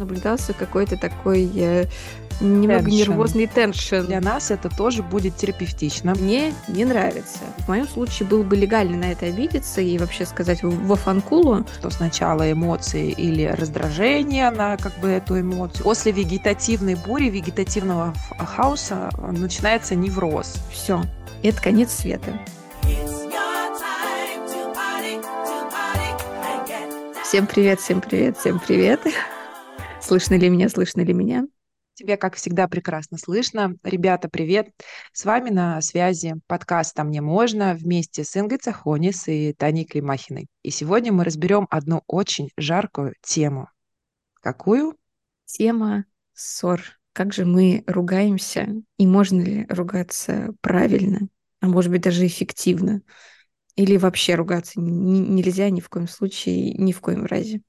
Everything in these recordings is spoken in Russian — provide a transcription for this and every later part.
наблюдался какой-то такой э, немного Теншн. нервозный теншн. Для нас это тоже будет терапевтично. Мне не нравится. В моем случае было бы легально на это обидеться и вообще сказать во фанкулу. Что сначала эмоции или раздражение на как бы эту эмоцию. После вегетативной бури, вегетативного ф- хаоса начинается невроз. Все. Это конец света. Всем привет, всем привет, всем привет. Слышно ли меня, слышно ли меня? Тебя, как всегда, прекрасно слышно. Ребята, привет! С вами на связи подкаст «А мне можно» вместе с Ингой Цахонис и Таней Климахиной. И сегодня мы разберем одну очень жаркую тему. Какую? Тема ссор. Как же мы ругаемся? И можно ли ругаться правильно? А может быть, даже эффективно? Или вообще ругаться нельзя ни в коем случае, ни в коем разе?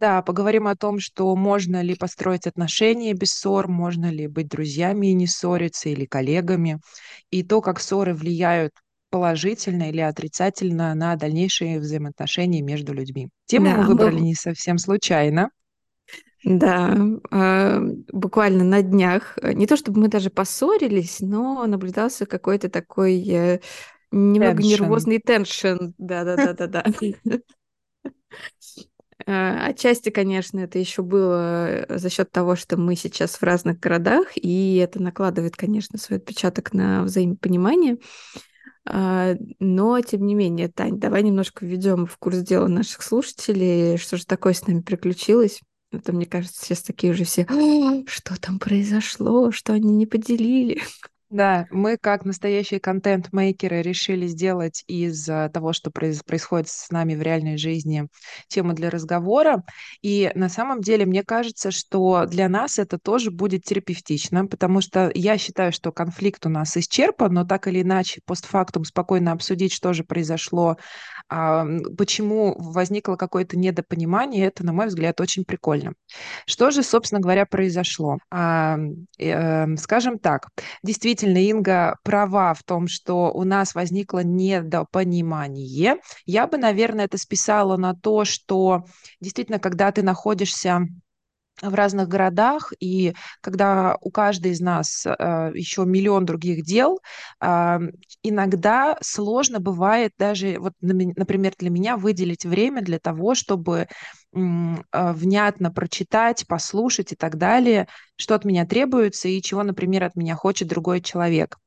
Да, поговорим о том, что можно ли построить отношения без ссор, можно ли быть друзьями и не ссориться, или коллегами, и то, как ссоры влияют положительно или отрицательно на дальнейшие взаимоотношения между людьми. Тему Да, мы выбрали мы- не совсем случайно. Да, а, буквально на днях, не то чтобы мы даже поссорились, но наблюдался какой-то такой э, немного Теншн. нервозный теншн. Да-да-да-да-да. А, Отчасти, конечно, это еще было э, за счет того, что мы сейчас в разных городах, и это накладывает, конечно, свой отпечаток на взаимопонимание. А, Но, тем не менее, Тань, давай немножко введем в курс дела наших слушателей, что же такое с нами приключилось. Это, мне кажется, сейчас такие уже все, «А, что там произошло, что они не поделили. Да, мы как настоящие контент-мейкеры решили сделать из а, того, что происходит с нами в реальной жизни, тему для разговора. И на самом деле мне кажется, что для нас это тоже будет терапевтично, потому что я считаю, что конфликт у нас исчерпан, но так или иначе постфактум спокойно обсудить, что же произошло, а, почему возникло какое-то недопонимание, это, на мой взгляд, очень прикольно. Что же, собственно говоря, произошло? А, э, Скажем так, Действительно, Инга права в том, что у нас возникло недопонимание. Я бы, наверное, это списала на то, что действительно, когда ты находишься в разных городах, и когда у каждой из нас э, еще миллион других дел, а, иногда сложно бывает даже, вот, например, для меня выделить время для того, чтобы э, внятно прочитать, послушать и так далее, что от меня требуется и чего, например, от меня хочет другой человек.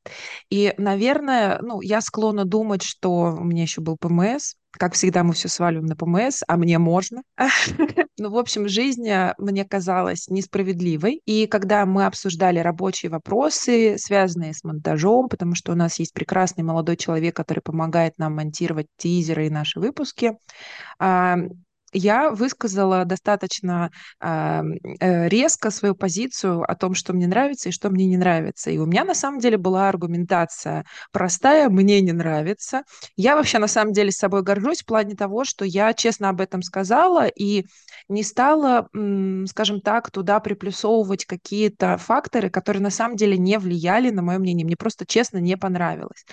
И, наверное, ну, я склонна думать, что у меня еще был ПМС. Как всегда, мы все сваливаем на ПМС, а мне можно. Ну, в общем, жизнь э, мне казалась несправедливой. И когда мы обсуждали рабочие вопросы, связанные с монтажом, потому что у нас есть прекрасный молодой человек, который помогает нам монтировать тизеры и наши выпуски, я высказала достаточно а, э, резко свою позицию о том, что мне нравится и что мне не нравится. И у меня на самом деле была аргументация простая, мне не нравится. Я вообще на самом деле с собой горжусь в плане того, что я честно об этом сказала и не стала, скажем так, туда приплюсовывать какие-то факторы, которые на самом деле не влияли на мое мнение. Мне просто честно не понравилось.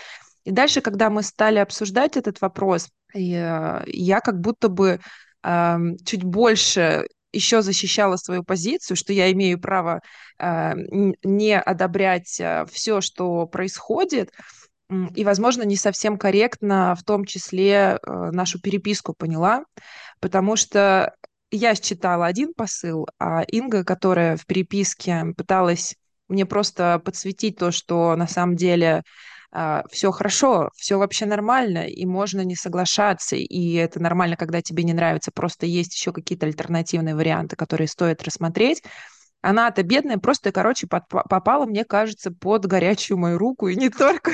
И дальше, когда мы стали обсуждать этот вопрос, я, я как будто бы ам, чуть больше еще защищала свою позицию, что я имею право а, н- не одобрять все, что происходит, и, возможно, не совсем корректно, в том числе э, нашу переписку поняла, потому что я считала один посыл, а Инга, которая в переписке пыталась мне просто подсветить то, что на самом деле все хорошо, все вообще нормально, и можно не соглашаться, и это нормально, когда тебе не нравится, просто есть еще какие-то альтернативные варианты, которые стоит рассмотреть. Она-то бедная, просто, короче, под- попала, мне кажется, под горячую мою руку, и не только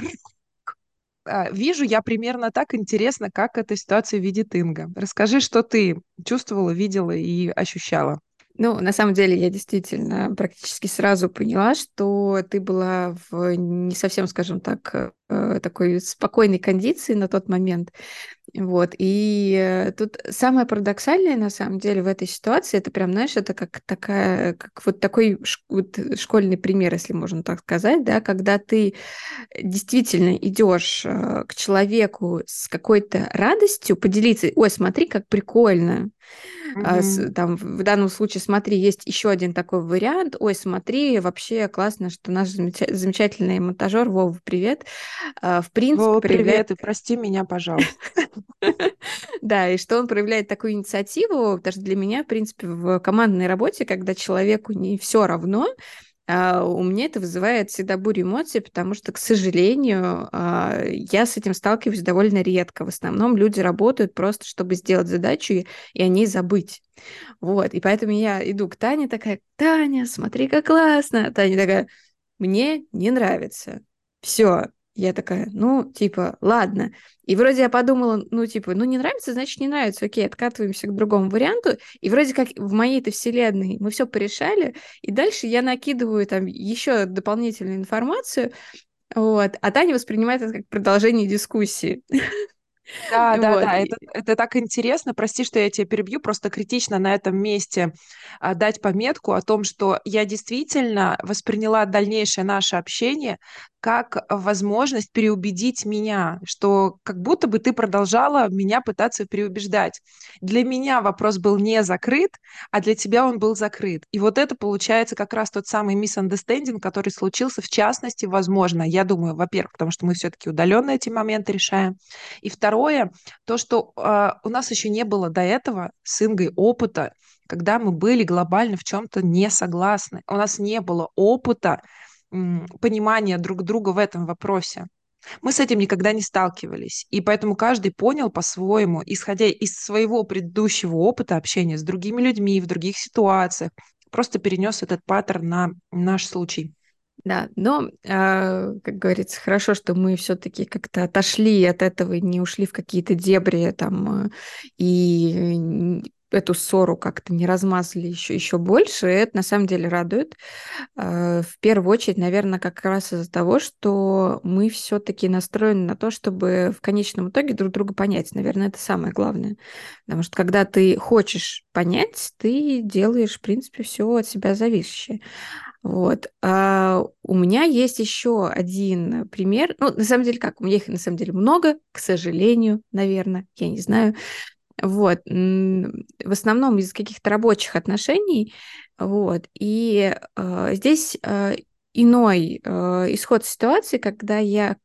а, Вижу я примерно так интересно, как эту ситуацию видит Инга. Расскажи, что ты чувствовала, видела и ощущала. Ну, на самом деле, я действительно практически сразу поняла, что ты была в не совсем, скажем так, э, такой спокойной кондиции на тот момент. Вот. И э, тут самое парадоксальное, на самом деле, в этой ситуации, это прям, знаешь, это как такая, как вот такой вот школьный пример, если можно так сказать, да, когда ты действительно идешь э, к человеку с какой-то радостью поделиться, ой, смотри, как прикольно, Угу. Там в данном случае, смотри, есть еще один такой вариант. Ой, смотри, вообще классно, что наш замечательный монтажер Вова, привет. А, в принципе, Вова, привет, и прости меня, пожалуйста. Да, и что он проявляет такую инициативу, даже для меня, в принципе, в командной работе, когда человеку не все равно, а, у меня это вызывает всегда бурю эмоций, потому что, к сожалению, а, я с этим сталкиваюсь довольно редко. В основном люди работают просто, чтобы сделать задачу и, о ней забыть. Вот, и поэтому я иду к Тане такая, Таня, смотри, как классно. Таня такая, мне не нравится. Все, я такая, ну, типа, ладно. И вроде я подумала, ну, типа, ну, не нравится, значит, не нравится. Окей, откатываемся к другому варианту. И вроде как в моей-то вселенной мы все порешали. И дальше я накидываю там еще дополнительную информацию. Вот. А Таня воспринимает это как продолжение дискуссии. Да, да, вот. да, это, это так интересно. Прости, что я тебя перебью, просто критично на этом месте а, дать пометку о том, что я действительно восприняла дальнейшее наше общение как возможность переубедить меня, что как будто бы ты продолжала меня пытаться переубеждать. Для меня вопрос был не закрыт, а для тебя он был закрыт. И вот это получается как раз тот самый misunderstanding, который случился в частности, возможно, я думаю, во-первых, потому что мы все-таки удаленно эти моменты решаем. И второе, то, что э, у нас еще не было до этого с Ингой опыта, когда мы были глобально в чем-то не согласны. У нас не было опыта понимания друг друга в этом вопросе. Мы с этим никогда не сталкивались, и поэтому каждый понял по-своему, исходя из своего предыдущего опыта общения с другими людьми в других ситуациях, просто перенес этот паттерн на наш случай. Да, но, э, как говорится, хорошо, что мы все-таки как-то отошли от этого и не ушли в какие-то дебри там э, и эту ссору как-то не размазали еще, еще больше, и это на самом деле радует. А, в первую очередь, наверное, как раз из-за того, что мы все-таки настроены на то, чтобы в конечном итоге друг друга понять. Наверное, это самое главное. Потому что когда ты хочешь понять, ты делаешь, в принципе, все от себя зависящее. Вот. А у меня есть еще один пример. Ну, на самом деле, как? У меня их на самом деле много, к сожалению, наверное, я не знаю. Вот. В основном из каких-то рабочих отношений. Вот. И э, здесь э, иной э, исход ситуации, когда я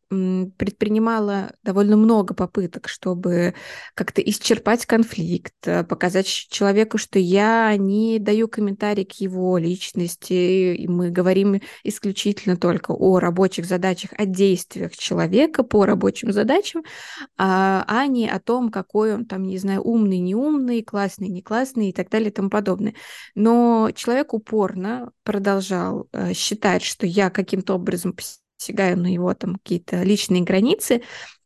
предпринимала довольно много попыток, чтобы как-то исчерпать конфликт, э, показать человеку, что я не даю комментарий к его личности, и мы говорим исключительно только о рабочих задачах, о действиях человека по рабочим задачам, а, а не о том, какой он там, не знаю, умный, неумный, классный, не классный и так далее и тому подобное. Но человек упорно продолжал э, считать, что я каким-то образом посягаю на его там какие-то личные границы.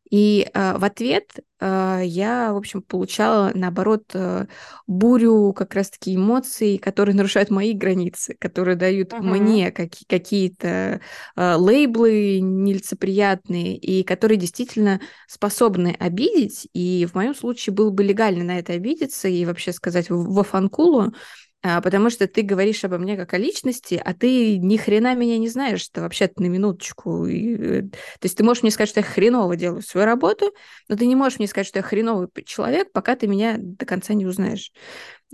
И э, в ответ э, я, в общем, получала, наоборот, э, бурю как раз-таки эмоций, которые нарушают мои границы, которые дают uh-huh. мне как- какие-то э, лейблы нелицеприятные, и которые действительно способны обидеть. И в моем случае было бы легально на это обидеться и вообще сказать в, в фанкулу, потому что ты говоришь обо мне как о личности, а ты ни хрена меня не знаешь, что вообще-то на минуточку. И, э, то есть ты можешь мне сказать, что я хреново делаю свою работу, но ты не можешь мне сказать, что я хреновый человек, пока ты меня до конца не узнаешь.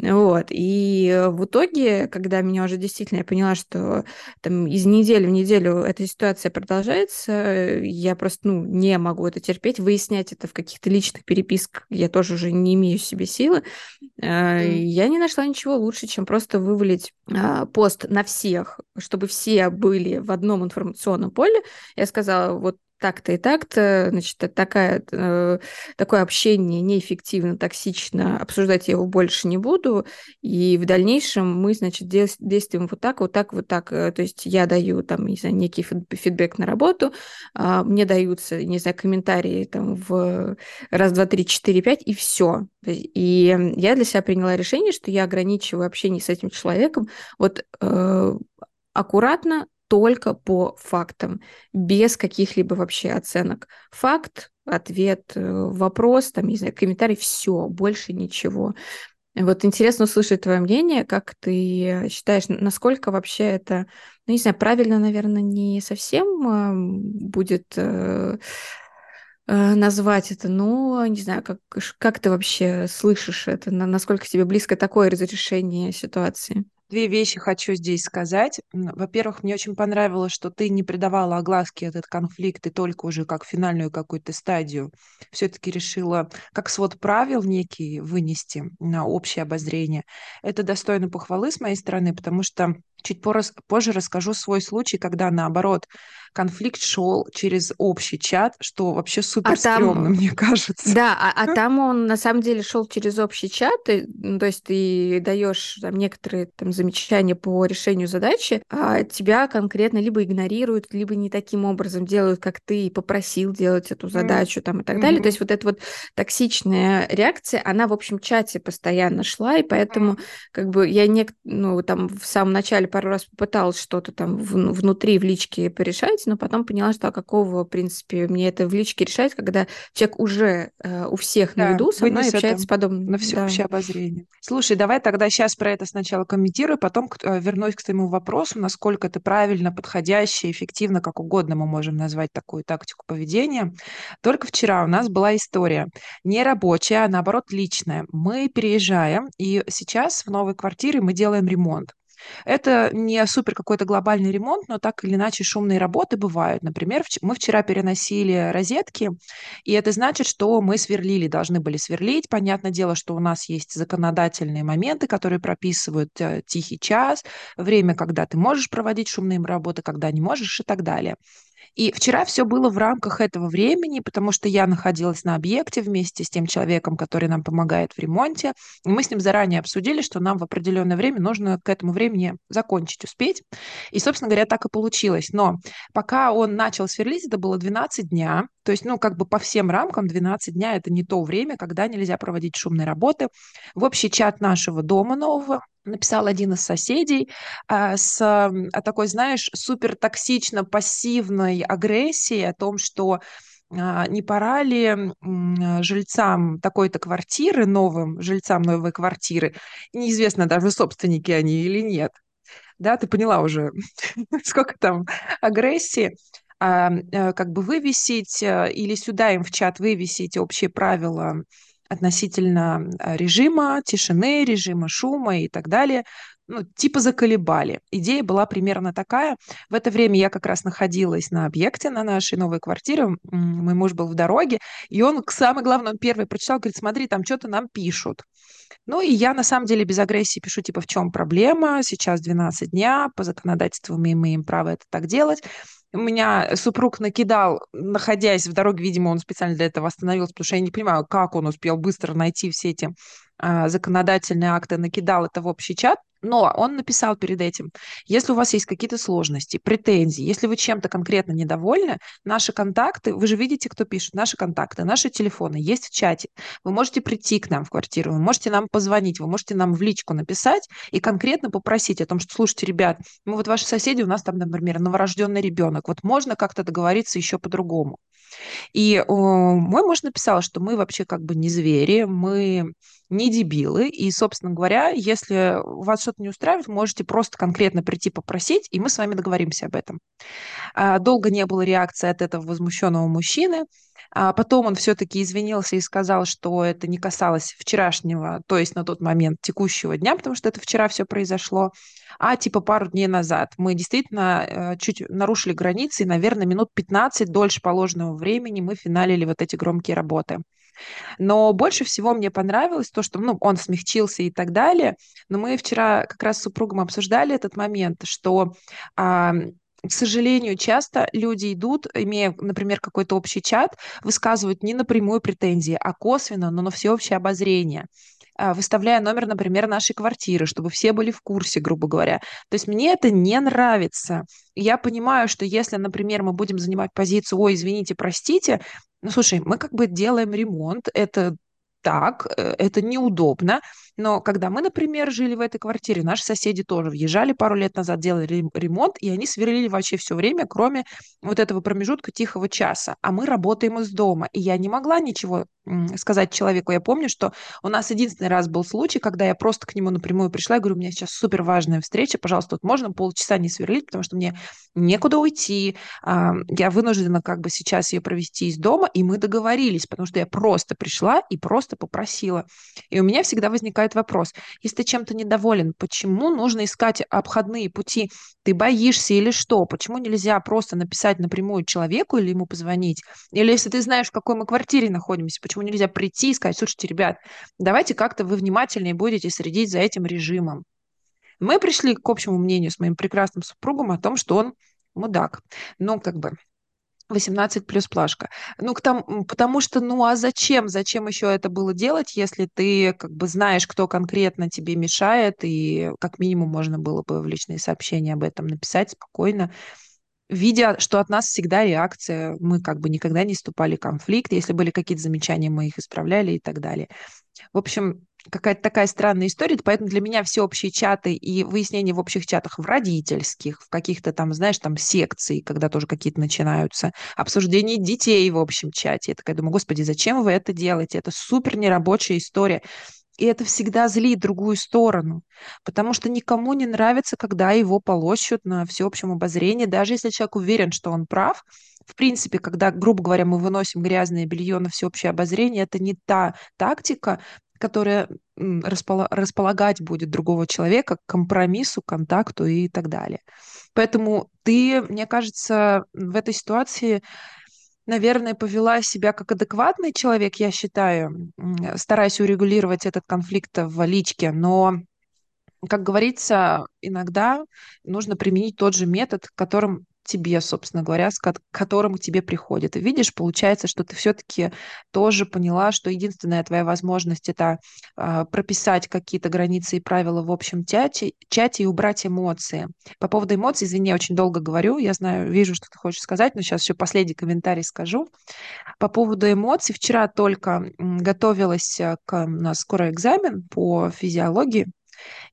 Вот. И э, в итоге, когда меня уже действительно я поняла, что там из недели в неделю эта ситуация продолжается, я просто ну, не могу это терпеть, выяснять это в каких-то личных переписках я тоже уже не имею в себе силы. Mm. Я не нашла ничего лучше, чем просто вывалить а, пост на всех, чтобы все были в одном информационном поле. Я сказала, вот так-то и так-то, значит, такая, э, такое общение неэффективно, токсично, обсуждать я его больше не буду, и в дальнейшем мы, значит, действуем вот так, вот так, вот так, э, то есть я даю там, не знаю, некий фидбэк на работу, э, мне даются, не знаю, комментарии там в раз, два, три, четыре, пять, и все. И я для себя приняла решение, что я ограничиваю общение с этим человеком. Вот э, аккуратно, только по фактам, без каких-либо вообще оценок. Факт, ответ, э, вопрос, там, не знаю, комментарий, все, больше ничего. Вот интересно услышать твое мнение, как ты считаешь, насколько вообще это, ну, не знаю, правильно, наверное, не совсем будет э, э, назвать это? Ну, не знаю, как, как ты вообще слышишь это? Насколько тебе близко такое разрешение ситуации? Две вещи хочу здесь сказать. Во-первых, мне очень понравилось, что ты не придавала огласке этот конфликт и только уже как финальную какую-то стадию все-таки решила как свод правил некий вынести на общее обозрение. Это достойно похвалы с моей стороны, потому что чуть позже расскажу свой случай, когда наоборот конфликт шел через общий чат, что вообще супер а стрёмно, мне кажется. Да, а, а там он на самом деле шел через общий чат, и, ну, то есть ты даешь там, некоторые там, замечания по решению задачи, а тебя конкретно либо игнорируют, либо не таким образом делают, как ты попросил делать эту задачу mm. там, и так mm-hmm. далее. То есть вот эта вот токсичная реакция, она в общем чате постоянно шла, и поэтому mm. как бы я не, ну, там в самом начале пару раз попыталась что-то там внутри в личке порешать, но потом поняла, что а какого, в принципе, мне это в личке решать, когда человек уже э, у всех да, на виду со мной общается подобным. На всеобщее да. обозрение. Слушай, давай тогда сейчас про это сначала комментирую, потом э, вернусь к твоему вопросу, насколько это правильно, подходяще, эффективно, как угодно мы можем назвать такую тактику поведения. Только вчера у нас была история не рабочая, а наоборот личная. Мы переезжаем, и сейчас в новой квартире мы делаем ремонт. Это не супер какой-то глобальный ремонт, но так или иначе шумные работы бывают. Например, мы вчера переносили розетки, и это значит, что мы сверлили, должны были сверлить. Понятное дело, что у нас есть законодательные моменты, которые прописывают э, тихий час, время, когда ты можешь проводить шумные работы, когда не можешь и так далее. И вчера все было в рамках этого времени, потому что я находилась на объекте вместе с тем человеком, который нам помогает в ремонте. И мы с ним заранее обсудили, что нам в определенное время нужно к этому времени закончить, успеть. И, собственно говоря, так и получилось. Но пока он начал сверлить, это было 12 дня. То есть, ну, как бы по всем рамкам 12 дня это не то время, когда нельзя проводить шумные работы. В общий чат нашего дома нового написал один из соседей а, с а, такой, знаешь, супер токсично пассивной агрессией о том, что а, не пора ли жильцам такой-то квартиры, новым жильцам новой квартиры, неизвестно даже собственники они или нет, да, ты поняла уже, сколько там агрессии, а, как бы вывесить а, или сюда им в чат вывесить общие правила относительно а, режима тишины, режима шума и так далее, ну, типа заколебали. Идея была примерно такая. В это время я как раз находилась на объекте, на нашей новой квартире. Мой муж был в дороге, и он, самое главное, он первый прочитал, говорит, смотри, там что-то нам пишут. Ну, и я, на самом деле, без агрессии пишу, типа, в чем проблема, сейчас 12 дня, по законодательству мы имеем право это так делать меня супруг накидал, находясь в дороге, видимо, он специально для этого остановился, потому что я не понимаю, как он успел быстро найти все эти законодательные акты, накидал это в общий чат. Но он написал перед этим, если у вас есть какие-то сложности, претензии, если вы чем-то конкретно недовольны, наши контакты, вы же видите, кто пишет, наши контакты, наши телефоны есть в чате. Вы можете прийти к нам в квартиру, вы можете нам позвонить, вы можете нам в личку написать и конкретно попросить о том, что, слушайте, ребят, мы вот ваши соседи, у нас там, например, новорожденный ребенок, вот можно как-то договориться еще по-другому. И о, мой муж написал, что мы вообще как бы не звери, мы не дебилы. И, собственно говоря, если вас что-то не устраивает, можете просто конкретно прийти попросить, и мы с вами договоримся об этом. А, долго не было реакции от этого возмущенного мужчины. А потом он все-таки извинился и сказал, что это не касалось вчерашнего, то есть на тот момент текущего дня, потому что это вчера все произошло, а типа пару дней назад. Мы действительно э, чуть нарушили границы, и, наверное, минут 15 дольше положенного времени мы финалили вот эти громкие работы. Но больше всего мне понравилось то, что ну, он смягчился и так далее. Но мы вчера как раз с супругом обсуждали этот момент, что а, к сожалению, часто люди идут, имея, например, какой-то общий чат, высказывают не напрямую претензии, а косвенно, но на всеобщее обозрение а, выставляя номер, например, нашей квартиры, чтобы все были в курсе, грубо говоря. То есть мне это не нравится. Я понимаю, что если, например, мы будем занимать позицию, ой, извините, простите, ну, слушай, мы как бы делаем ремонт, это так, э, это неудобно, Но когда мы, например, жили в этой квартире, наши соседи тоже въезжали пару лет назад, делали ремонт, и они сверлили вообще все время, кроме вот этого промежутка тихого часа. А мы работаем из дома, и я не могла ничего сказать человеку. Я помню, что у нас единственный раз был случай, когда я просто к нему напрямую пришла и говорю, у меня сейчас супер важная встреча, пожалуйста, вот можно полчаса не сверлить, потому что мне некуда уйти, я вынуждена как бы сейчас ее провести из дома, и мы договорились, потому что я просто пришла и просто попросила. И у меня всегда возникает вопрос, если ты чем-то недоволен, почему нужно искать обходные пути? Ты боишься или что? Почему нельзя просто написать напрямую человеку или ему позвонить? Или если ты знаешь, в какой мы квартире находимся, почему нельзя прийти и сказать, слушайте, ребят, давайте как-то вы внимательнее будете следить за этим режимом. Мы пришли к общему мнению с моим прекрасным супругом о том, что он мудак. Ну, как бы 18 плюс плашка. Ну, к тому, потому что, ну, а зачем? Зачем еще это было делать, если ты как бы знаешь, кто конкретно тебе мешает, и как минимум можно было бы в личные сообщения об этом написать спокойно, видя, что от нас всегда реакция, мы как бы никогда не вступали в конфликт, если были какие-то замечания, мы их исправляли и так далее. В общем, какая-то такая странная история, поэтому для меня все общие чаты и выяснения в общих чатах в родительских, в каких-то там, знаешь, там секции, когда тоже какие-то начинаются, обсуждение детей в общем чате. Я такая думаю, господи, зачем вы это делаете? Это супер нерабочая история. И это всегда злит другую сторону, потому что никому не нравится, когда его полощут на всеобщем обозрении, даже если человек уверен, что он прав. В принципе, когда, грубо говоря, мы выносим грязное белье на всеобщее обозрение, это не та тактика, которая располагать будет другого человека к компромиссу, контакту и так далее. Поэтому ты, мне кажется, в этой ситуации наверное, повела себя как адекватный человек, я считаю, стараясь урегулировать этот конфликт в личке, но как говорится, иногда нужно применить тот же метод, которым тебе, собственно говоря, к которому тебе приходит. И видишь, получается, что ты все-таки тоже поняла, что единственная твоя возможность это э, прописать какие-то границы и правила в общем чате, чате и убрать эмоции. По поводу эмоций, извини, я очень долго говорю, я знаю, вижу, что ты хочешь сказать, но сейчас еще последний комментарий скажу. По поводу эмоций, вчера только готовилась к у нас скоро экзамен по физиологии,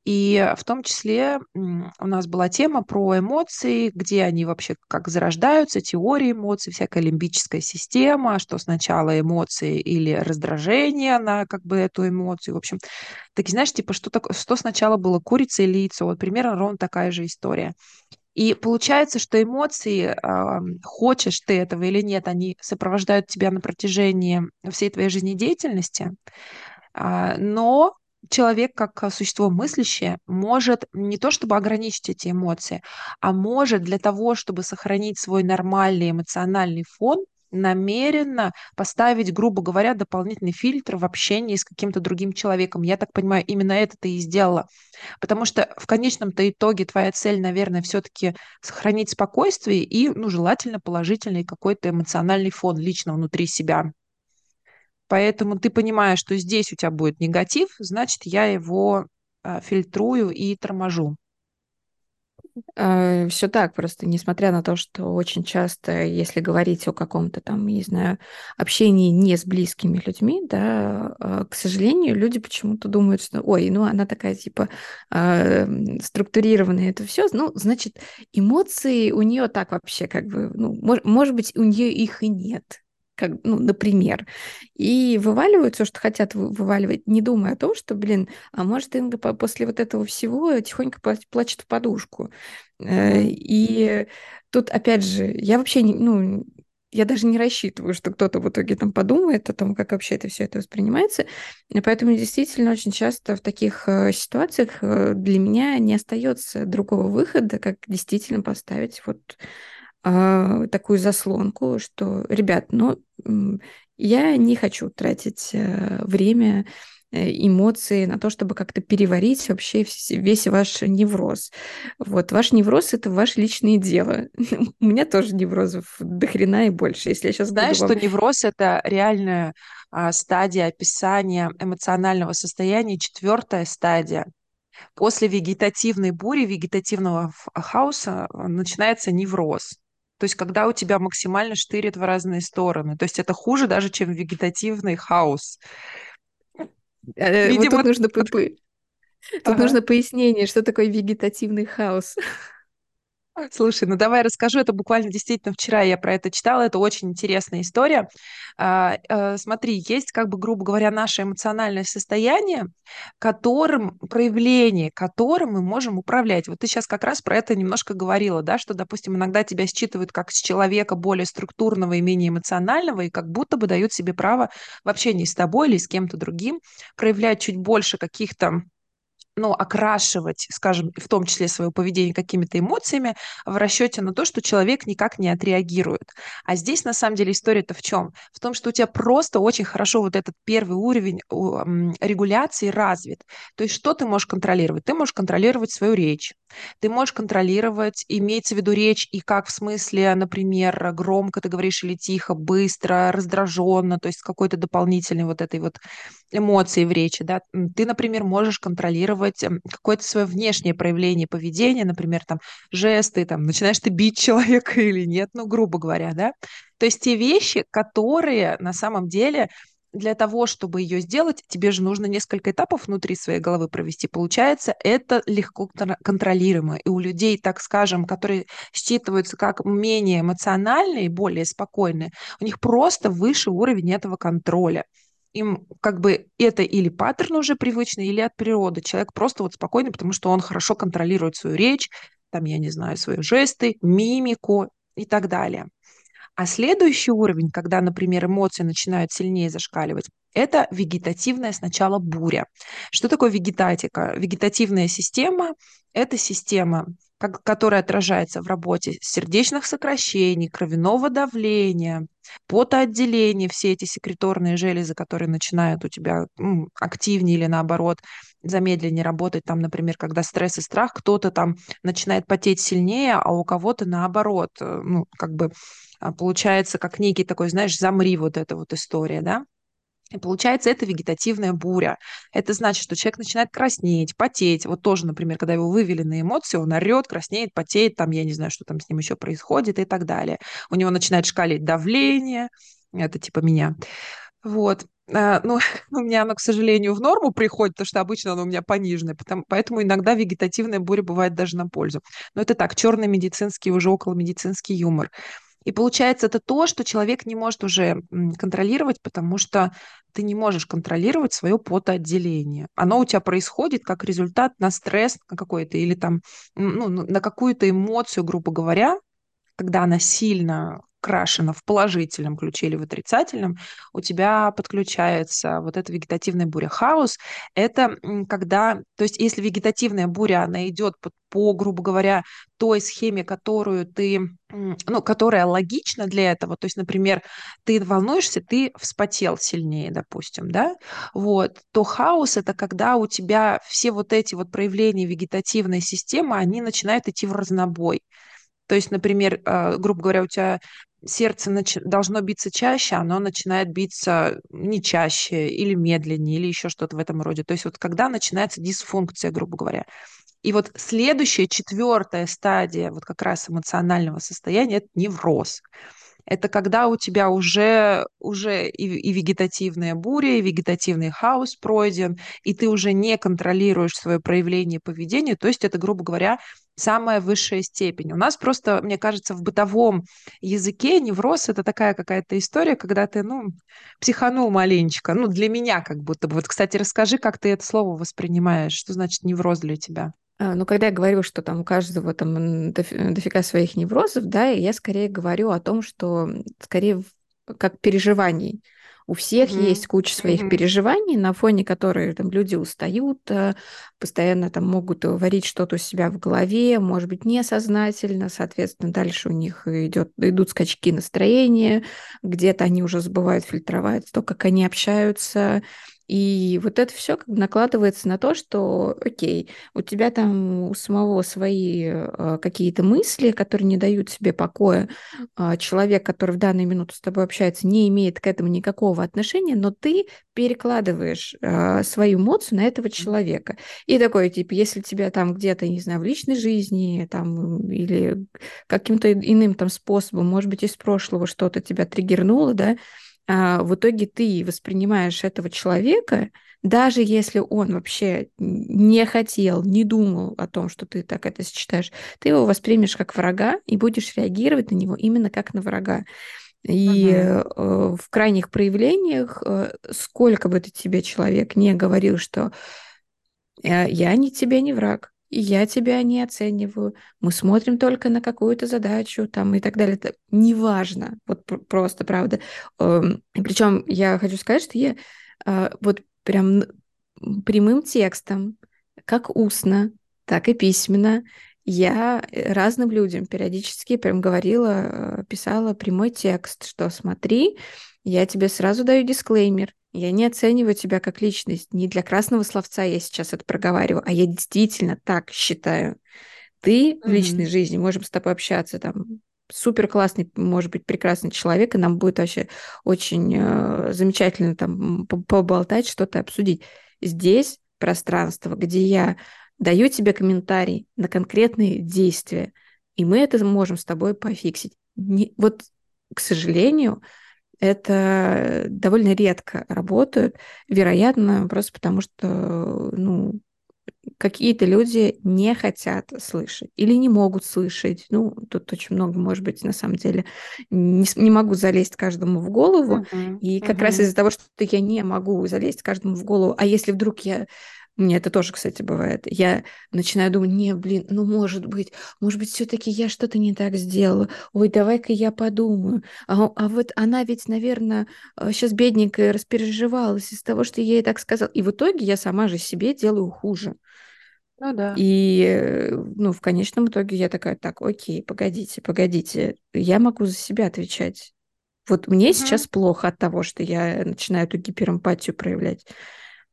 и в том числе у нас была тема про эмоции, где они вообще как зарождаются, теории эмоций, всякая лимбическая система, что сначала эмоции или раздражение на как бы эту эмоцию. В общем, так знаешь, типа, что, так, что сначала было, курица или яйцо? Вот примерно ровно такая же история. И получается, что эмоции, э, хочешь ты этого или нет, они сопровождают тебя на протяжении всей твоей жизнедеятельности, э, но человек, как существо мыслящее, может не то чтобы ограничить эти эмоции, а может для того, чтобы сохранить свой нормальный эмоциональный фон, намеренно поставить, грубо говоря, дополнительный фильтр в общении с каким-то другим человеком. Я так понимаю, именно это ты и сделала. Потому что в конечном-то итоге твоя цель, наверное, все-таки сохранить спокойствие и, ну, желательно положительный какой-то эмоциональный фон лично внутри себя. Поэтому ты понимаешь, что здесь у тебя будет негатив, значит, я его а, фильтрую и торможу. А, Все так, просто несмотря на то, что очень часто, если говорить о каком-то там, не знаю, общении не с близкими людьми, да, а, к сожалению, люди почему-то думают, что, ой, ну она такая типа структурированная, это все, ну, значит, эмоции у нее так вообще как бы, ну, мож, может быть, у нее их и нет, как, ну, например, и вываливают все, что хотят вываливать, не думая о том, что, блин, а может, Инга после вот этого всего тихонько плачет в подушку. Mm-hmm. И тут, опять же, я вообще, не, ну, я даже не рассчитываю, что кто-то в итоге там подумает о том, как вообще это все это воспринимается. Поэтому действительно очень часто в таких э, ситуациях э, для меня не остается другого выхода, как действительно поставить вот а, такую заслонку, что, ребят, ну, я не хочу тратить э, время, э, эмоции на то, чтобы как-то переварить вообще весь ваш невроз. Вот, ваш невроз — это ваше личное дело. У меня тоже неврозов до хрена и больше. Если я сейчас Знаешь, вам... что невроз — это реальная а, стадия описания эмоционального состояния, четвертая стадия. После вегетативной бури, вегетативного хаоса э, начинается невроз. То есть когда у тебя максимально штырит в разные стороны. То есть это хуже даже, чем вегетативный хаос. Видимо... Вот тут нужно, тут ага. нужно пояснение, что такое вегетативный хаос. Слушай, ну давай расскажу. Это буквально действительно вчера я про это читала. Это очень интересная история. А, а, смотри, есть, как бы, грубо говоря, наше эмоциональное состояние, которым, проявление которым мы можем управлять. Вот ты сейчас как раз про это немножко говорила, да, что, допустим, иногда тебя считывают как с человека более структурного и менее эмоционального, и как будто бы дают себе право в общении с тобой или с кем-то другим проявлять чуть больше каких-то ну, окрашивать, скажем, в том числе свое поведение какими-то эмоциями в расчете на то, что человек никак не отреагирует. А здесь, на самом деле, история-то в чем? В том, что у тебя просто очень хорошо вот этот первый уровень регуляции развит. То есть что ты можешь контролировать? Ты можешь контролировать свою речь, ты можешь контролировать, имеется в виду речь и как в смысле, например, громко ты говоришь или тихо, быстро, раздраженно, то есть какой-то дополнительной вот этой вот эмоции в речи, да. Ты, например, можешь контролировать эм, какое-то свое внешнее проявление поведения, например, там жесты, там начинаешь ты бить человека или нет, ну, грубо говоря, да. То есть те вещи, которые на самом деле для того, чтобы ее сделать, тебе же нужно несколько этапов внутри своей головы провести. Получается, это легко контролируемо. И у людей, так скажем, которые считываются как менее эмоциональные, более спокойные, у них просто выше уровень этого контроля им как бы это или паттерн уже привычный, или от природы. Человек просто вот спокойный, потому что он хорошо контролирует свою речь, там, я не знаю, свои жесты, мимику и так далее. А следующий уровень, когда, например, эмоции начинают сильнее зашкаливать, это вегетативная сначала буря. Что такое вегетатика? Вегетативная система – это система, как, которая отражается в работе сердечных сокращений, кровяного давления, потоотделения, все эти секреторные железы, которые начинают у тебя ну, активнее или наоборот замедленнее работать, там, например, когда стресс и страх, кто-то там начинает потеть сильнее, а у кого-то наоборот, э, ну, как бы получается как некий такой, знаешь, замри вот эта вот история, да? И получается, это вегетативная буря. Это значит, что человек начинает краснеть, потеть. Вот тоже, например, когда его вывели на эмоции, он орет, краснеет, потеет, там, я не знаю, что там с ним еще происходит и так далее. У него начинает шкалить давление, это типа меня. Вот. А, ну, у меня оно, к сожалению, в норму приходит, потому что обычно оно у меня пониженное, потому, поэтому иногда вегетативная буря бывает даже на пользу. Но это так, черный медицинский, уже около медицинский юмор. И получается, это то, что человек не может уже контролировать, потому что ты не можешь контролировать свое потоотделение. Оно у тебя происходит как результат на стресс на какой-то или там ну, на какую-то эмоцию, грубо говоря, когда она сильно крашена в положительном ключе или в отрицательном, у тебя подключается вот эта вегетативная буря. Хаос — это когда, то есть если вегетативная буря, она идет по, по, грубо говоря, той схеме, которую ты, ну, которая логична для этого, то есть, например, ты волнуешься, ты вспотел сильнее, допустим, да, вот, то хаос — это когда у тебя все вот эти вот проявления вегетативной системы, они начинают идти в разнобой. То есть, например, а, грубо говоря, у тебя сердце нач... должно биться чаще, оно начинает биться не чаще или медленнее, или еще что-то в этом роде. То есть вот когда начинается дисфункция, грубо говоря. И вот следующая, четвертая стадия вот как раз эмоционального состояния – это невроз это когда у тебя уже, уже и, и вегетативная буря, и вегетативный хаос пройден, и ты уже не контролируешь свое проявление поведения, то есть это, грубо говоря, самая высшая степень. У нас просто, мне кажется, в бытовом языке невроз это такая какая-то история, когда ты, ну, психанул маленечко. Ну, для меня как будто бы. Вот, кстати, расскажи, как ты это слово воспринимаешь. Что значит невроз для тебя? А, ну, когда я говорю, что там у каждого там дофига своих неврозов, да, я скорее говорю о том, что скорее как переживаний. У всех mm-hmm. есть куча своих mm-hmm. переживаний, на фоне которых там люди устают, э, постоянно там могут варить что-то у себя в голове, может быть, несознательно, соответственно, дальше у них идет, идут скачки настроения, где-то они уже забывают фильтровать то, как они общаются, и вот это все как бы накладывается на то, что, окей, у тебя там у самого свои э, какие-то мысли, которые не дают себе покоя. Э, человек, который в данную минуту с тобой общается, не имеет к этому никакого отношения, но ты перекладываешь э, свою эмоцию на этого человека. И такой, типа, если тебя там где-то, не знаю, в личной жизни там или каким-то иным там способом, может быть, из прошлого что-то тебя триггернуло, да, а, в итоге ты воспринимаешь этого человека, даже если он вообще не хотел, не думал о том, что ты так это считаешь, ты его воспримешь как врага и будешь реагировать на него именно как на врага. И угу. в крайних проявлениях, э, сколько бы ты тебе человек не говорил, что «Э, я не тебе не враг, я тебя не оцениваю, мы смотрим только на какую-то задачу там и так далее. Это неважно, вот просто, правда. Эм, Причем я хочу сказать, что я вот прям прямым текстом, как устно, так и письменно, я э, разным людям периодически прям говорила, э, писала прямой текст, что смотри, я тебе сразу даю дисклеймер, я не оцениваю тебя как личность, не для красного словца я сейчас это проговариваю, а я действительно так считаю. Ты mm-hmm. в личной жизни, можем с тобой общаться, там, супер классный, может быть, прекрасный человек, и нам будет вообще очень э, замечательно там поболтать, что-то обсудить. Здесь пространство, где я даю тебе комментарий на конкретные действия, и мы это можем с тобой пофиксить. Не, вот, к сожалению, это довольно редко работают, вероятно, просто потому что, ну, какие-то люди не хотят слышать или не могут слышать. Ну, тут очень много, может быть, на самом деле. Не, не могу залезть каждому в голову. Uh-huh, и как uh-huh. раз из-за того, что я не могу залезть каждому в голову, а если вдруг я мне это тоже, кстати, бывает. Я начинаю думать, не, блин, ну, может быть, может быть, все-таки я что-то не так сделала. Ой, давай-ка я подумаю. А, а вот она ведь, наверное, сейчас бедненькая распереживалась из того, что я ей так сказала. И в итоге я сама же себе делаю хуже. Ну да. И, ну, в конечном итоге я такая, так, окей, погодите, погодите, я могу за себя отвечать. Вот мне угу. сейчас плохо от того, что я начинаю эту гиперэмпатию проявлять.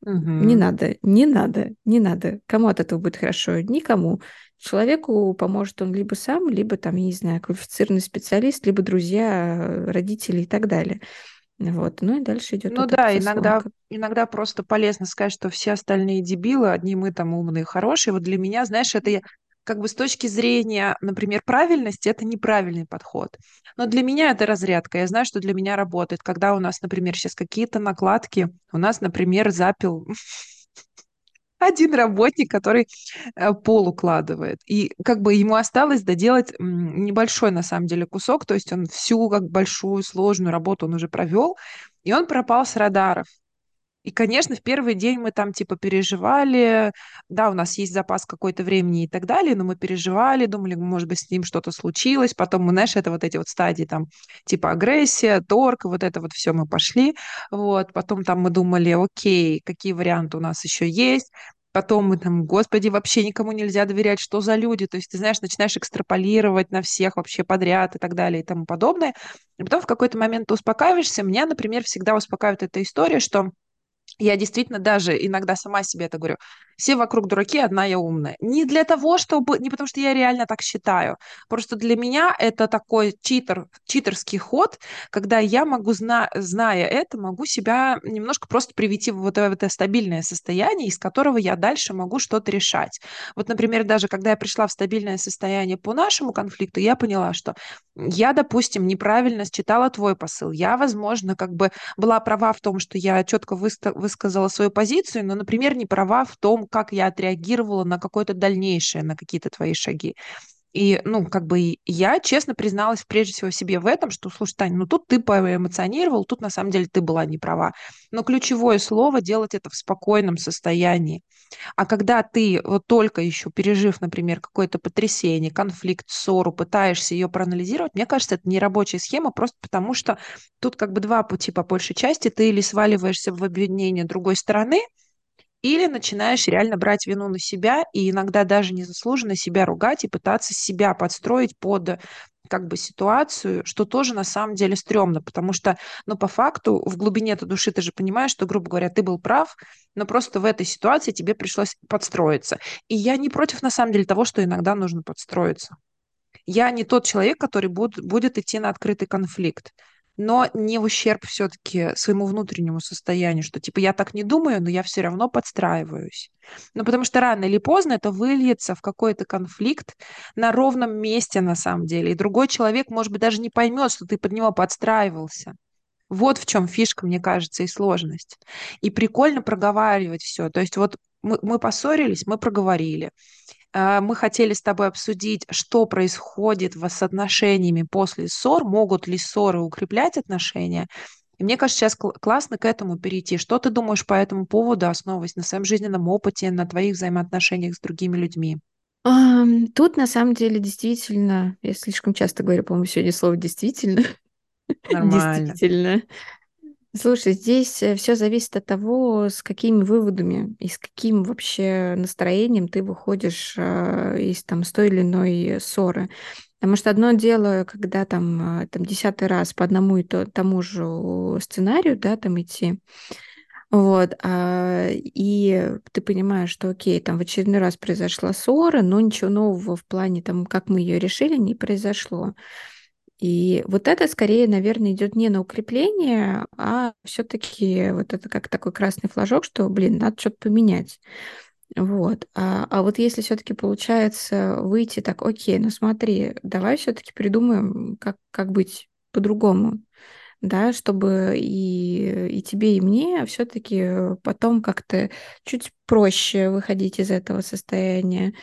Угу. Не надо, не надо, не надо. Кому от этого будет хорошо? Никому. Человеку поможет он либо сам, либо там, я не знаю, квалифицированный специалист, либо друзья, родители и так далее. Вот. Ну и дальше идет. Ну да, иногда, иногда просто полезно сказать, что все остальные дебилы, одни мы там умные, хорошие. Вот для меня, знаешь, это я как бы с точки зрения, например, правильности, это неправильный подход. Но для меня это разрядка. Я знаю, что для меня работает. Когда у нас, например, сейчас какие-то накладки, у нас, например, запил один работник, который э, пол укладывает. И как бы ему осталось доделать небольшой, на самом деле, кусок, то есть он всю как большую сложную работу он уже провел, и он пропал с радаров. И, конечно, в первый день мы там типа переживали, да, у нас есть запас какой-то времени и так далее, но мы переживали, думали, может быть, с ним что-то случилось. Потом мы, знаешь, это вот эти вот стадии там типа агрессия, торг, вот это вот все мы пошли. Вот, потом там мы думали, окей, какие варианты у нас еще есть. Потом мы там, господи, вообще никому нельзя доверять, что за люди. То есть ты, знаешь, начинаешь экстраполировать на всех вообще подряд и так далее и тому подобное. И потом в какой-то момент ты успокаиваешься. Меня, например, всегда успокаивает эта история, что я действительно даже иногда сама себе это говорю. Все вокруг дураки, одна я умная. Не для того, чтобы... Не потому что я реально так считаю. Просто для меня это такой читер, читерский ход, когда я могу, зна, зная это, могу себя немножко просто привести в вот это стабильное состояние, из которого я дальше могу что-то решать. Вот, например, даже когда я пришла в стабильное состояние по нашему конфликту, я поняла, что я, допустим, неправильно считала твой посыл. Я, возможно, как бы была права в том, что я четко выставила высказала свою позицию, но, например, не права в том, как я отреагировала на какое-то дальнейшее, на какие-то твои шаги. И, ну, как бы я честно призналась прежде всего себе в этом, что, слушай, Таня, ну тут ты поэмоционировал, тут на самом деле ты была не права. Но ключевое слово делать это в спокойном состоянии. А когда ты вот только еще пережив, например, какое-то потрясение, конфликт, ссору, пытаешься ее проанализировать, мне кажется, это не рабочая схема, просто потому что тут как бы два пути по большей части. Ты или сваливаешься в обвинение другой стороны, или начинаешь реально брать вину на себя и иногда даже незаслуженно себя ругать и пытаться себя подстроить под как бы ситуацию, что тоже на самом деле стрёмно, потому что, ну, по факту, в глубине этой души ты же понимаешь, что, грубо говоря, ты был прав, но просто в этой ситуации тебе пришлось подстроиться. И я не против, на самом деле, того, что иногда нужно подстроиться. Я не тот человек, который будет, будет идти на открытый конфликт но не в ущерб все-таки своему внутреннему состоянию, что типа я так не думаю, но я все равно подстраиваюсь. Ну, потому что рано или поздно это выльется в какой-то конфликт на ровном месте на самом деле. И другой человек, может быть, даже не поймет, что ты под него подстраивался. Вот в чем фишка, мне кажется, и сложность. И прикольно проговаривать все. То есть вот мы, мы поссорились, мы проговорили. А, Мы хотели с тобой обсудить, что происходит с отношениями после ссор, могут ли ссоры укреплять отношения. И мне кажется, сейчас кл- классно к этому перейти. Что ты думаешь по этому поводу, основываясь на своем жизненном опыте, на твоих взаимоотношениях с другими людьми? Тут на самом деле действительно, я слишком часто говорю, по-моему, сегодня слово действительно, Нормально. действительно. Слушай, здесь все зависит от того, с какими выводами и с каким вообще настроением ты выходишь а, из там с той или иной ссоры. Потому что одно дело, когда там, а, там десятый раз по одному и то, тому же сценарию, да, там идти, вот, а, и ты понимаешь, что окей, там в очередной раз произошла ссора, но ничего нового в плане там, как мы ее решили, не произошло. И вот это скорее, наверное, идет не на укрепление, а все-таки вот это как такой красный флажок, что, блин, надо что-то поменять. Вот. А, а вот если все-таки получается выйти так, окей, ну смотри, давай все-таки придумаем, как, как быть по-другому, да, чтобы и, и тебе, и мне все-таки потом как-то чуть проще выходить из этого состояния.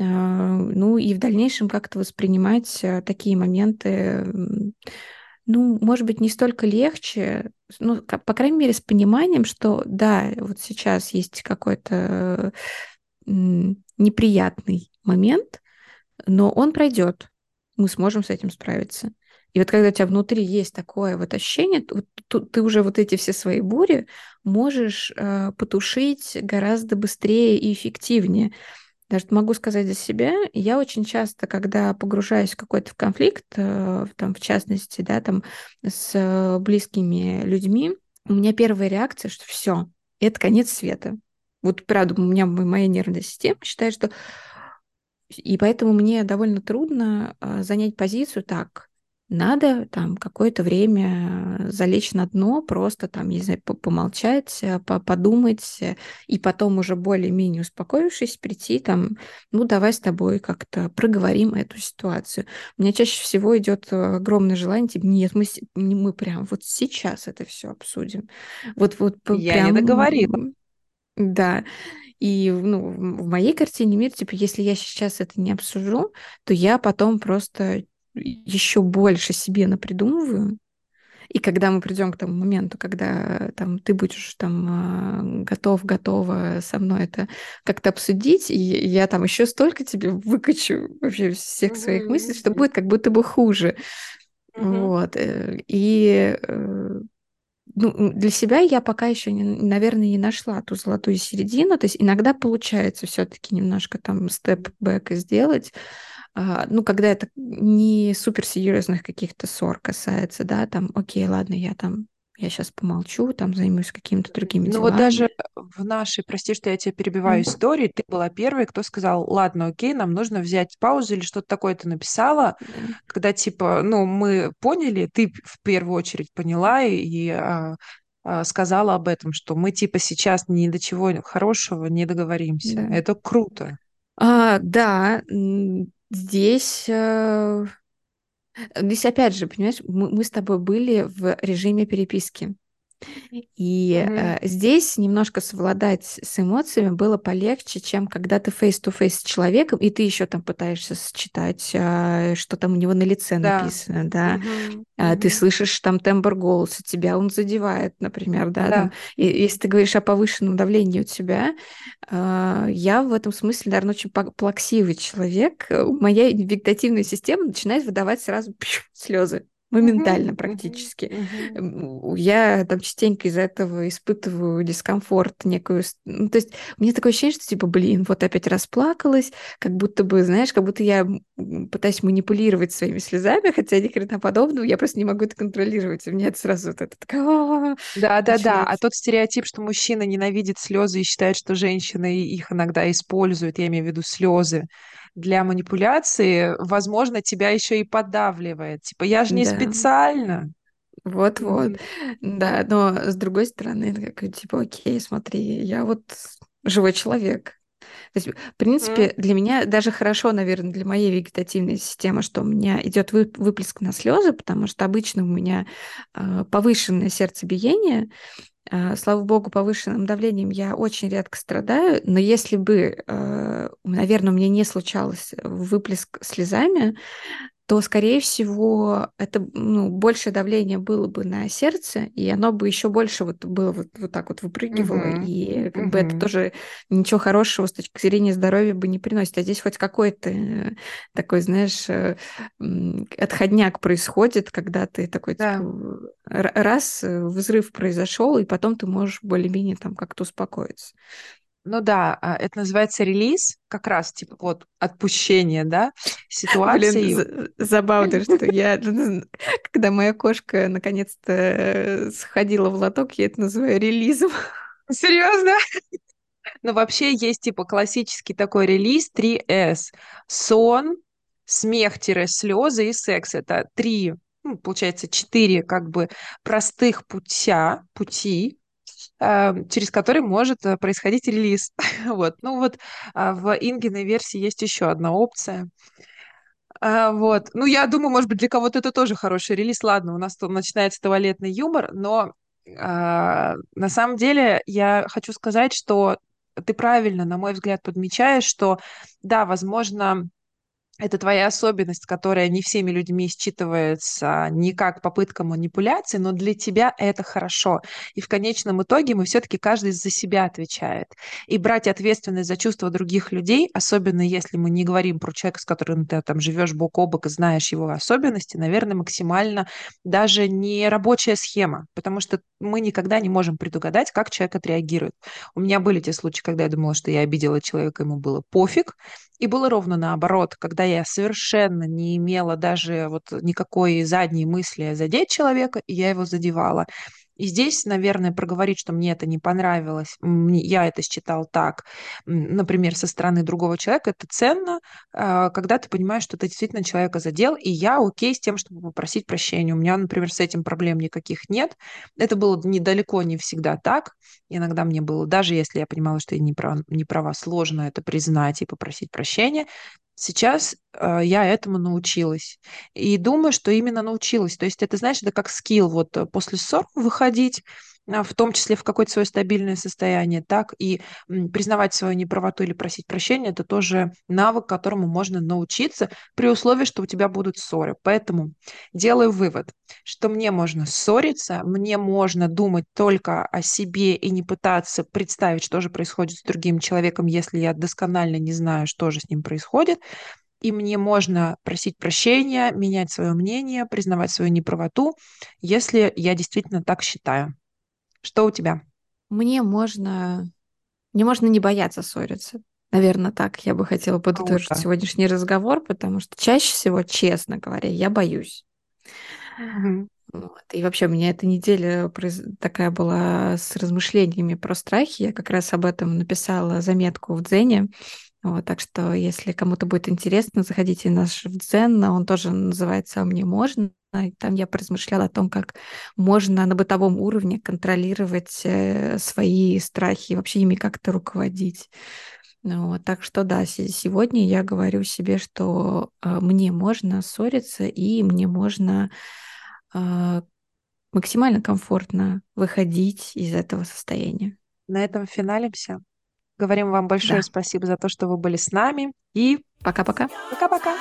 А, Ну и в дальнейшем как-то воспринимать а, такие моменты, ну, может быть, не столько легче, ну, по крайней мере, с пониманием, что да, вот сейчас есть какой-то неприятный момент, но он пройдет, мы сможем с этим справиться. И вот когда у тебя внутри есть такое вот ощущение, ты уже вот эти все свои бури можешь э, потушить гораздо быстрее и эффективнее. Даже могу сказать за себя, я очень часто, когда погружаюсь в какой-то конфликт, э, там, в частности, да, там, с близкими людьми, у меня первая реакция, что все, это конец света. Вот правда, у меня моя нервная система считает, что... И поэтому мне довольно трудно э, занять позицию так. Надо там какое-то время залечь на дно, просто там, не знаю, по- помолчать, э, по- подумать, э, и потом уже более-менее успокоившись, прийти там, ну, давай с тобой как-то проговорим эту ситуацию. У меня чаще всего идет огромное желание, типа, нет, мы, не- мы прям вот сейчас это все обсудим. Вот, вот Я не прям, договорила. м, да. И, ну, в в моей картине мира, типа, если я сейчас это не обсужу, то я потом просто еще больше себе напридумываю, и когда мы придем к тому моменту, когда там ты будешь там а, готов, готова со мной это как-то обсудить, и я там еще столько тебе выкачу вообще всех своих мыслей, что будет как будто бы хуже. мгм, Вот. э, И э, ну, для себя я пока еще, не, наверное, не нашла ту золотую середину. То есть иногда получается все-таки немножко там степ-бэк сделать, ну, когда это не суперсерьезных каких-то ссор касается, да, там, окей, ладно, я там, я сейчас помолчу, там займусь какими-то другими Ну вот даже делами. в нашей, прости, что я тебя перебиваю, М, истории, ты была первой, кто сказал, ладно, окей, нам нужно взять паузу или что-то такое ты написала, да, когда типа, ну, мы поняли, ты в первую очередь поняла и, и, а, а, сказала об этом, что мы типа сейчас ни до чего хорошего не договоримся. да. Это круто. А, да, здесь, э, здесь опять же, понимаешь, мы, мы с тобой были в режиме переписки. И Мгм. э, здесь немножко совладать с эмоциями было полегче, чем когда ты face-to-face с человеком, и ты еще там пытаешься считать, а, что там у него на лице Да. написано, да, Мгм. а, ты слышишь там тембр голоса, тебя он задевает, например, да, там, Да. и, если ты говоришь о повышенном давлении у тебя, а, я в этом смысле, наверное, очень пла- плаксивый человек, Э, моя вегетативная система начинает выдавать сразу слезы. Моментально практически. Я там частенько из-за этого испытываю дискомфорт некую. Ну, то есть у меня такое ощущение, что типа, блин, вот опять расплакалась, как будто бы, знаешь, как будто я пытаюсь манипулировать своими слезами, хотя ни хрена подобного, я просто не могу это контролировать. И у меня это сразу вот это такая «А-а-а» Да, да, да. А тот стереотип, что мужчина ненавидит слезы и считает, что женщины их иногда используют, я имею в виду слезы, для манипуляции, возможно, тебя еще и подавливает. Типа, я же не Да, специально. вот-вот. Мгм. Да, но с другой стороны, как, типа, окей, смотри, я вот живой человек. То есть, в принципе, mm. для меня даже хорошо, наверное, для моей вегетативной системы, что у меня идет выплеск на слезы, потому что обычно у меня э, повышенное сердцебиение, слава богу, повышенным давлением я очень редко страдаю, но если бы, э, наверное, у меня не случалось выплеск слезами, то, скорее всего, это ну, большее давление было бы на сердце, и оно бы еще больше вот было вот, вот так вот выпрыгивало, uh-huh. и как uh-huh. бы это тоже ничего хорошего с точки зрения здоровья бы не приносит. А здесь хоть какой-то э, такой, знаешь, э, отходняк происходит, когда ты такой, да. типа, раз э, взрыв произошел, и потом ты можешь более-менее там как-то успокоиться. Ну да, а, это называется релиз, как раз типа вот отпущение, да, ситуации. Блин, забавно, что я, когда моя кошка наконец-то сходила в лоток, я это называю релизом. Серьезно? Ну, вообще есть типа классический такой релиз 3S. Сон, смех-слезы и секс. Это три, ну, получается, четыре как бы простых путя, пути, через который может э, происходить релиз. вот. Ну вот а, в Ингиной версии есть еще одна опция. А, вот. Ну, я думаю, может быть, для кого-то это тоже хороший релиз. Ладно, у нас тут начинается туалетный юмор, но а, на самом деле я хочу сказать, что ты правильно, на мой взгляд, подмечаешь, что да, возможно, это твоя особенность, которая не всеми людьми считывается не как попытка манипуляции, но для тебя это хорошо. И в конечном итоге мы все-таки каждый за себя отвечает. И брать ответственность за чувства других людей, особенно если мы не говорим про человека, с которым ты там живешь бок о бок и знаешь его особенности, наверное, максимально даже не рабочая схема, потому что мы никогда не можем предугадать, как человек отреагирует. У меня были те случаи, когда я думала, что я обидела человека, ему было пофиг, и было ровно наоборот, когда я совершенно не имела даже вот никакой задней мысли задеть человека, и я его задевала. И здесь, наверное, проговорить, что мне это не понравилось, я это считал так, например, со стороны другого человека, это ценно, а, когда ты понимаешь, что ты действительно человека задел, и я окей с тем, чтобы попросить прощения. У меня, например, с этим проблем никаких нет. Это было недалеко не всегда так. Иногда мне было, даже если я понимала, что я не права, не права сложно это признать и попросить прощения, Сейчас э, я этому научилась. И думаю, что именно научилась. То есть это, знаешь, это как скилл вот э, после ссор выходить, в том числе в какое-то свое стабильное состояние, так и признавать свою неправоту или просить прощения, это тоже навык, которому можно научиться при условии, что у тебя будут ссоры. Поэтому делаю вывод, что мне можно ссориться, мне можно думать только о себе и не пытаться представить, что же происходит с другим человеком, если я досконально не знаю, что же с ним происходит, и мне можно просить прощения, менять свое мнение, признавать свою неправоту, если я действительно так считаю. Что у тебя? Мне можно... Мне можно не бояться ссориться. Наверное, так я бы хотела подытожить Круто. сегодняшний разговор, потому что чаще всего, честно говоря, я боюсь. Угу. Вот. И вообще у меня эта неделя такая была с размышлениями про страхи. Я как раз об этом написала заметку в Дзене. Вот, так что, если кому-то будет интересно, заходите в наш Дзен, он тоже называется «А мне можно». И там я поразмышляла о том, как можно на бытовом уровне контролировать э, свои страхи вообще ими как-то руководить. Ну вот, так что да, сегодня я говорю себе, что э, мне можно ссориться и мне можно э, максимально комфортно выходить из этого состояния. На этом финалимся. Говорим вам большое да. спасибо за то, что вы были с нами. И пока-пока. Пока-пока.